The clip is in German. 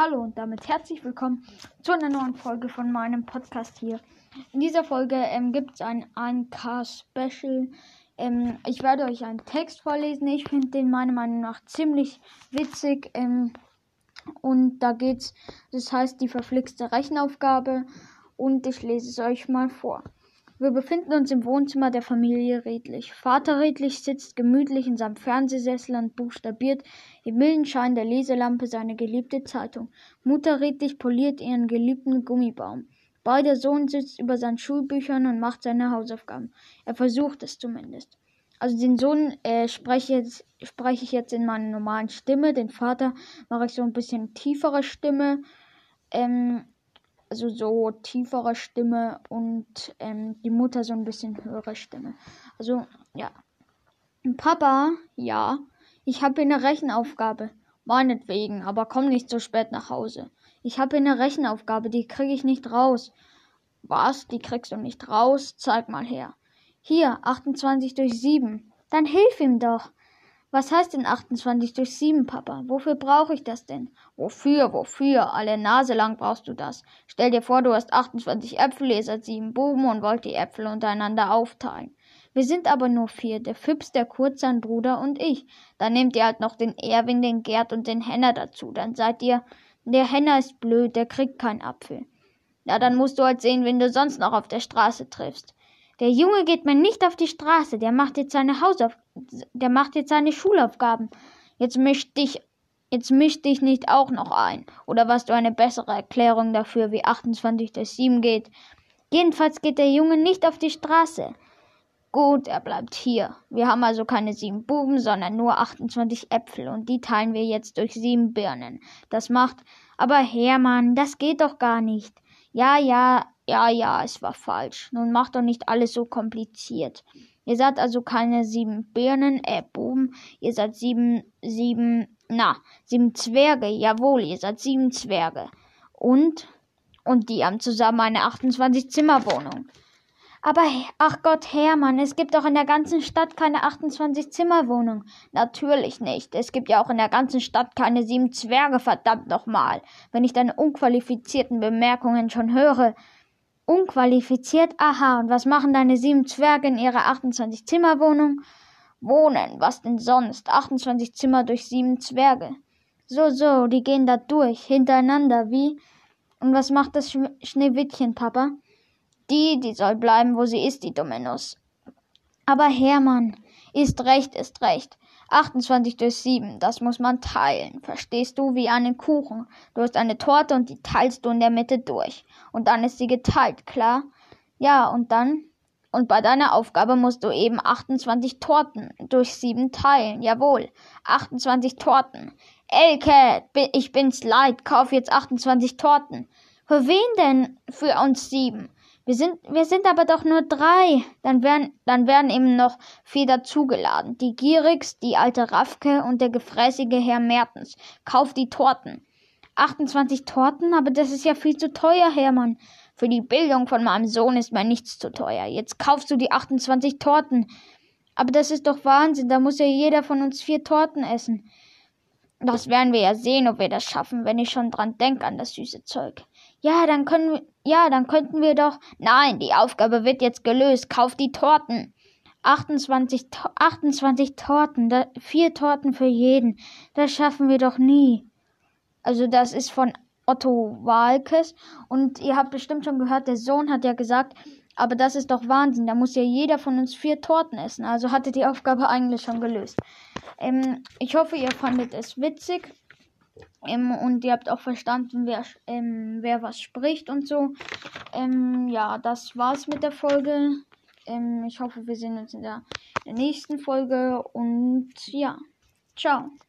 Hallo und damit herzlich willkommen zu einer neuen Folge von meinem Podcast hier. In dieser Folge ähm, gibt es ein 1K-Special. Ähm, ich werde euch einen Text vorlesen. Ich finde den meiner Meinung nach ziemlich witzig. Ähm, und da geht's, das heißt die verflixte Rechenaufgabe. Und ich lese es euch mal vor. Wir befinden uns im Wohnzimmer der Familie Redlich. Vater Redlich sitzt gemütlich in seinem Fernsehsessel und buchstabiert im milden Schein der Leselampe seine geliebte Zeitung. Mutter Redlich poliert ihren geliebten Gummibaum. Beider Sohn sitzt über seinen Schulbüchern und macht seine Hausaufgaben. Er versucht es zumindest. Also den Sohn äh, spreche, spreche ich jetzt in meiner normalen Stimme. Den Vater mache ich so ein bisschen tiefere Stimme. Ähm, also so tiefere Stimme und ähm, die Mutter so ein bisschen höhere Stimme. Also ja. Papa, ja, ich habe eine Rechenaufgabe. Meinetwegen, aber komm nicht so spät nach Hause. Ich habe eine Rechenaufgabe, die kriege ich nicht raus. Was? Die kriegst du nicht raus? Zeig mal her. Hier, 28 durch 7. Dann hilf ihm doch. Was heißt denn 28 durch 7, Papa? Wofür brauche ich das denn? Wofür, wofür? Alle Nase lang brauchst du das. Stell dir vor, du hast 28 Äpfel, ihr seid sieben Buben und wollt die Äpfel untereinander aufteilen. Wir sind aber nur vier, der Fips, der Kurz, sein Bruder und ich. Dann nehmt ihr halt noch den Erwin, den Gerd und den Henner dazu. Dann seid ihr, der Henner ist blöd, der kriegt keinen Apfel. Ja, dann musst du halt sehen, wen du sonst noch auf der Straße triffst. Der Junge geht mir nicht auf die Straße, der macht jetzt seine Hausauf der macht jetzt seine Schulaufgaben. Jetzt misch dich jetzt misch dich nicht auch noch ein. Oder was du eine bessere Erklärung dafür, wie 28 durch 7 geht. Jedenfalls geht der Junge nicht auf die Straße. Gut, er bleibt hier. Wir haben also keine sieben Buben, sondern nur 28 Äpfel und die teilen wir jetzt durch sieben Birnen. Das macht. Aber Hermann, das geht doch gar nicht. Ja, ja, ja, ja, es war falsch. Nun macht doch nicht alles so kompliziert. Ihr seid also keine sieben Birnen, äh, Buben. Ihr seid sieben, sieben, na, sieben Zwerge. Jawohl, ihr seid sieben Zwerge. Und, und die haben zusammen eine 28-Zimmer-Wohnung. Aber, ach Gott, Hermann, es gibt doch in der ganzen Stadt keine 28-Zimmer-Wohnung. Natürlich nicht. Es gibt ja auch in der ganzen Stadt keine sieben Zwerge, verdammt nochmal. Wenn ich deine unqualifizierten Bemerkungen schon höre. Unqualifiziert? Aha, und was machen deine sieben Zwerge in ihrer 28-Zimmer-Wohnung? Wohnen, was denn sonst? 28 Zimmer durch sieben Zwerge. So, so, die gehen da durch, hintereinander, wie? Und was macht das Sch Schneewittchen, Papa? Die, die soll bleiben, wo sie ist, die dumme Nuss. Aber Hermann, ist recht, ist recht. 28 durch 7, das muss man teilen. Verstehst du, wie einen Kuchen. Du hast eine Torte und die teilst du in der Mitte durch. Und dann ist sie geteilt, klar? Ja, und dann? Und bei deiner Aufgabe musst du eben 28 Torten durch 7 teilen. Jawohl, 28 Torten. Elke, ich bin's leid, kauf jetzt 28 Torten. Für wen denn? Für uns sieben. Wir sind, wir sind aber doch nur drei. Dann werden, dann werden eben noch vier dazugeladen. Die Gierigs, die alte Raffke und der gefräßige Herr Mertens. Kauf die Torten. 28 Torten? Aber das ist ja viel zu teuer, Hermann. Für die Bildung von meinem Sohn ist mir nichts zu teuer. Jetzt kaufst du die 28 Torten. Aber das ist doch Wahnsinn. Da muss ja jeder von uns vier Torten essen. Das werden wir ja sehen, ob wir das schaffen, wenn ich schon dran denke an das süße Zeug. Ja, dann können wir, ja, dann könnten wir doch. Nein, die Aufgabe wird jetzt gelöst. Kauf die Torten. 28, 28 Torten, da, vier Torten für jeden. Das schaffen wir doch nie. Also das ist von Otto Walkes und ihr habt bestimmt schon gehört, der Sohn hat ja gesagt, aber das ist doch Wahnsinn, da muss ja jeder von uns vier Torten essen. Also hatte die Aufgabe eigentlich schon gelöst. Ähm, ich hoffe, ihr fandet es witzig. Ähm, und ihr habt auch verstanden, wer, ähm, wer was spricht und so. Ähm, ja, das war's mit der Folge. Ähm, ich hoffe, wir sehen uns in der, in der nächsten Folge. Und ja, ciao.